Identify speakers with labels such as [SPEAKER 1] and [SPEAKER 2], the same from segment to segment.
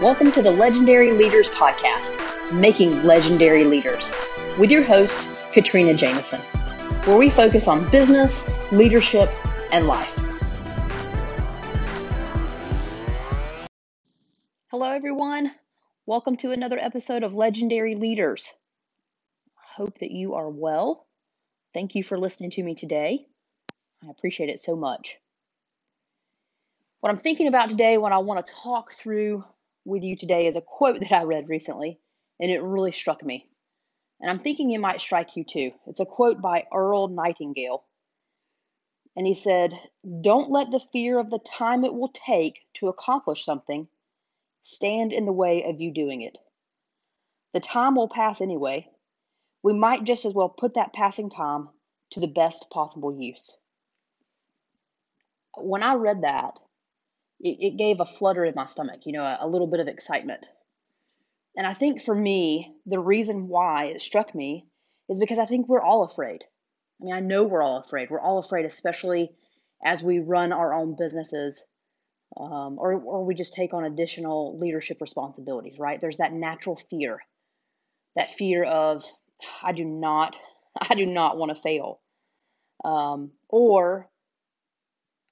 [SPEAKER 1] Welcome to the Legendary Leaders Podcast, Making Legendary Leaders, with your host, Katrina Jameson, where we focus on business, leadership, and life. Hello, everyone. Welcome to another episode of Legendary Leaders. Hope that you are well. Thank you for listening to me today. I appreciate it so much. What I'm thinking about today, what I want to talk through with you today is a quote that I read recently, and it really struck me. And I'm thinking it might strike you too. It's a quote by Earl Nightingale. And he said, Don't let the fear of the time it will take to accomplish something stand in the way of you doing it. The time will pass anyway. We might just as well put that passing time to the best possible use. When I read that, it, it gave a flutter in my stomach, you know, a, a little bit of excitement. And I think for me, the reason why it struck me is because I think we're all afraid. I mean, I know we're all afraid. We're all afraid, especially as we run our own businesses um, or, or we just take on additional leadership responsibilities, right? There's that natural fear, that fear of, I do not, I do not want to fail. Um, or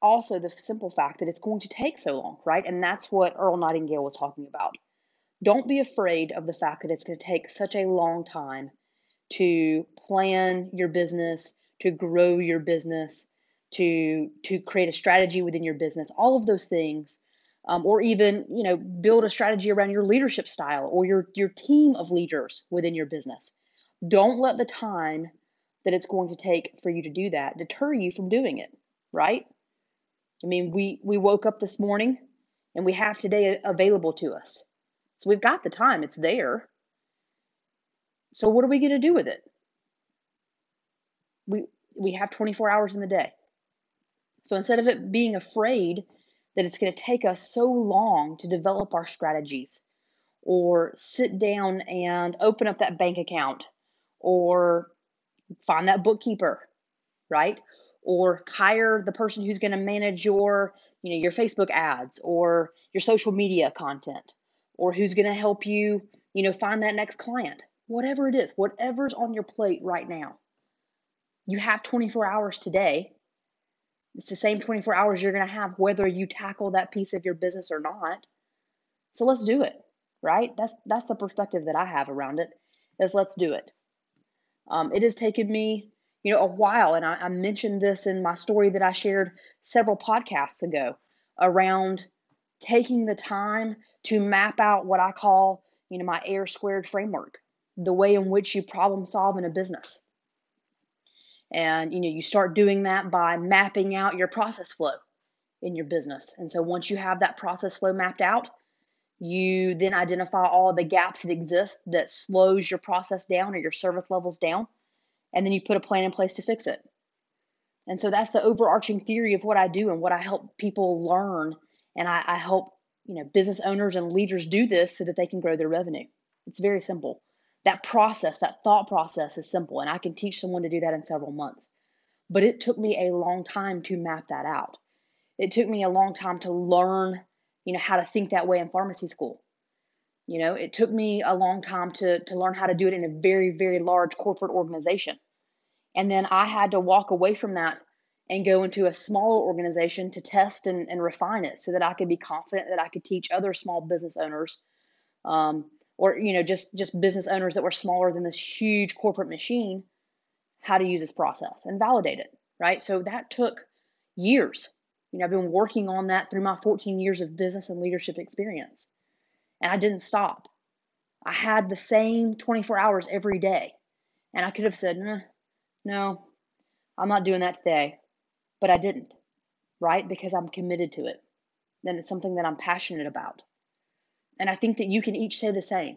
[SPEAKER 1] also the simple fact that it's going to take so long, right? And that's what Earl Nightingale was talking about. Don't be afraid of the fact that it's going to take such a long time to plan your business, to grow your business, to to create a strategy within your business. All of those things, um, or even you know build a strategy around your leadership style or your your team of leaders within your business. Don't let the time that it's going to take for you to do that deter you from doing it, right? I mean, we, we woke up this morning and we have today available to us. So we've got the time, it's there. So what are we going to do with it? We we have 24 hours in the day. So instead of it being afraid that it's going to take us so long to develop our strategies or sit down and open up that bank account or find that bookkeeper, right? Or hire the person who's going to manage your you know your facebook ads or your social media content or who's going to help you you know find that next client whatever it is whatever's on your plate right now. You have 24 hours today. It's the same 24 hours you're going to have whether you tackle that piece of your business or not. So let's do it right? That's that's the perspective that i have around it is let's do it. Um, it has taken me you know, a while. And I, I mentioned this in my story that I shared several podcasts ago around taking the time to map out what I call, you know, my AIR squared framework, the way in which you problem solve in a business. And, you know, you start doing that by mapping out your process flow in your business. And so once you have that process flow mapped out, you then identify all the gaps that exist that slows your process down or your service levels down and then you put a plan in place to fix it. And so that's the overarching theory of what I do and what I help people learn. And I, I help you know business owners and leaders do this so that they can grow their revenue. It's very simple. That process, that thought process is simple, and I can teach someone to do that in several months. But it took me a long time to map that out. It took me a long time to learn, you know, how to think that way in pharmacy school. You know, it took me a long time to to learn how to do it in a very, very large corporate organization. And then I had to walk away from that and go into a smaller organization to test and, and refine it so that I could be confident that I could teach other small business owners um, or you know just just business owners that were smaller than this huge corporate machine how to use this process and validate it right? So that took years. You know i've been working on that through my 14 years of business and leadership experience and i didn't stop. I had the same 24 hours every day and i could have said nah, no, I'm not doing that today. But I didn't, right? Because I'm committed to it. Then it's something that I'm passionate about. And I think that you can each say the same.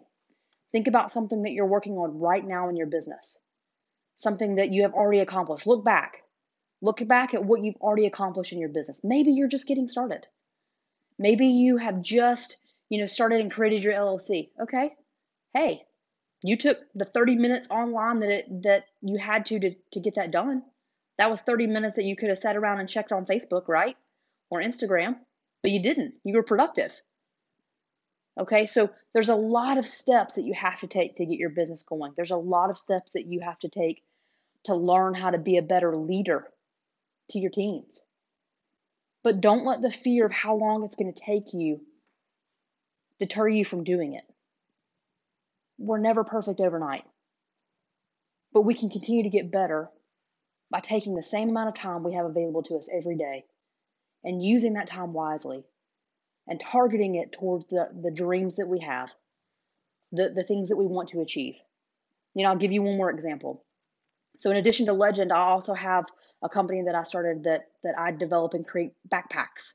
[SPEAKER 1] Think about something that you're working on right now in your business, something that you have already accomplished. Look back. Look back at what you've already accomplished in your business. Maybe you're just getting started. Maybe you have just, you know, started and created your LLC. Okay. Hey, you took the 30 minutes online that it, that you had to, to to get that done. That was 30 minutes that you could have sat around and checked on Facebook, right? Or Instagram, but you didn't. You were productive. Okay, so there's a lot of steps that you have to take to get your business going. There's a lot of steps that you have to take to learn how to be a better leader to your teams. But don't let the fear of how long it's going to take you deter you from doing it. We're never perfect overnight, but we can continue to get better by taking the same amount of time we have available to us every day and using that time wisely and targeting it towards the, the dreams that we have, the, the things that we want to achieve. You know, I'll give you one more example. So in addition to Legend, I also have a company that I started that that I develop and create backpacks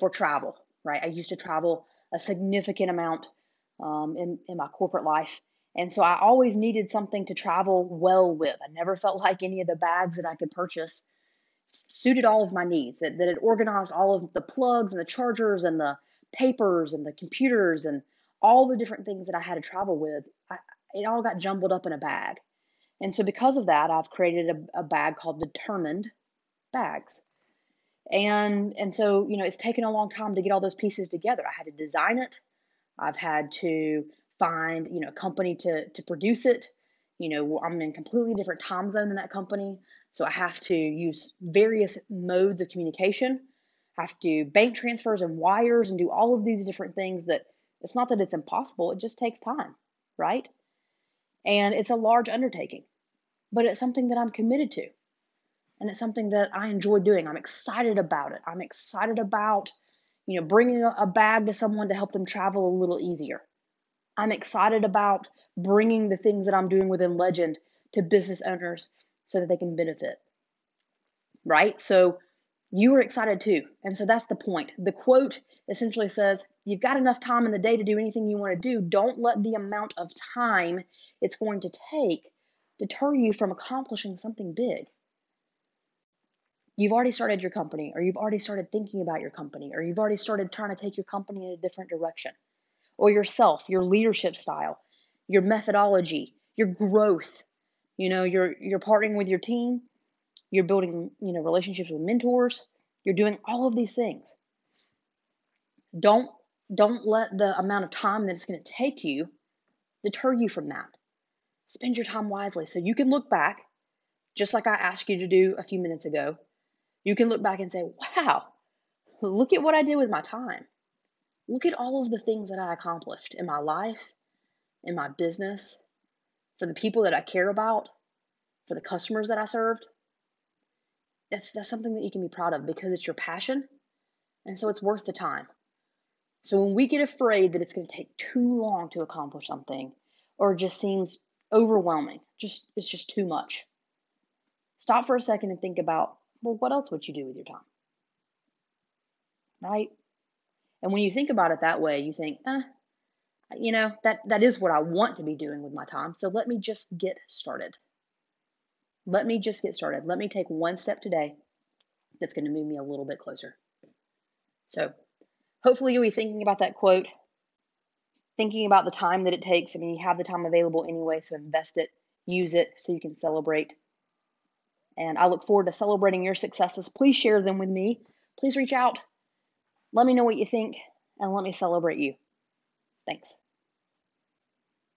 [SPEAKER 1] for travel. Right, I used to travel a significant amount um, in in my corporate life, and so I always needed something to travel well with. I never felt like any of the bags that I could purchase suited all of my needs. That that it organized all of the plugs and the chargers and the papers and the computers and all the different things that I had to travel with. I, it all got jumbled up in a bag. And so, because of that, I've created a, a bag called Determined Bags. And and so, you know, it's taken a long time to get all those pieces together. I had to design it. I've had to find, you know, a company to to produce it. You know, I'm in completely different time zone than that company, so I have to use various modes of communication. I have to bank transfers and wires and do all of these different things that it's not that it's impossible, it just takes time, right? And it's a large undertaking but it's something that I'm committed to. And it's something that I enjoy doing. I'm excited about it. I'm excited about, you know, bringing a bag to someone to help them travel a little easier. I'm excited about bringing the things that I'm doing within Legend to business owners so that they can benefit. Right? So you are excited too. And so that's the point. The quote essentially says, You've got enough time in the day to do anything you want to do. Don't let the amount of time it's going to take deter you from accomplishing something big. You've already started your company, or you've already started thinking about your company, or you've already started trying to take your company in a different direction, or yourself, your leadership style, your methodology, your growth. You know, you're you're partnering with your team, you're building, you know, relationships with mentors, you're doing all of these things. Don't don't let the amount of time that it's going to take you deter you from that spend your time wisely. So you can look back, just like I asked you to do a few minutes ago. You can look back and say, wow, look at what I did with my time. Look at all of the things that I accomplished in my life, in my business, for the people that I care about, for the customers that I served. That's, that's something that you can be proud of because it's your passion. And so it's worth the time. So when we get afraid that it's going to take too long to accomplish something or just seems overwhelming. Just it's just too much. Stop for a second and think about, well, what else would you do with your time? Right? And when you think about it that way, you think, eh, you know, that that is what I want to be doing with my time. So let me just get started. Let me just get started. Let me take one step today that's going to move me a little bit closer. So, hopefully you'll be thinking about that quote thinking about the time that it takes. I mean, you have the time available anyway, so invest it, use it so you can celebrate. And I look forward to celebrating your successes. Please share them with me. Please reach out. Let me know what you think and let me celebrate you. Thanks.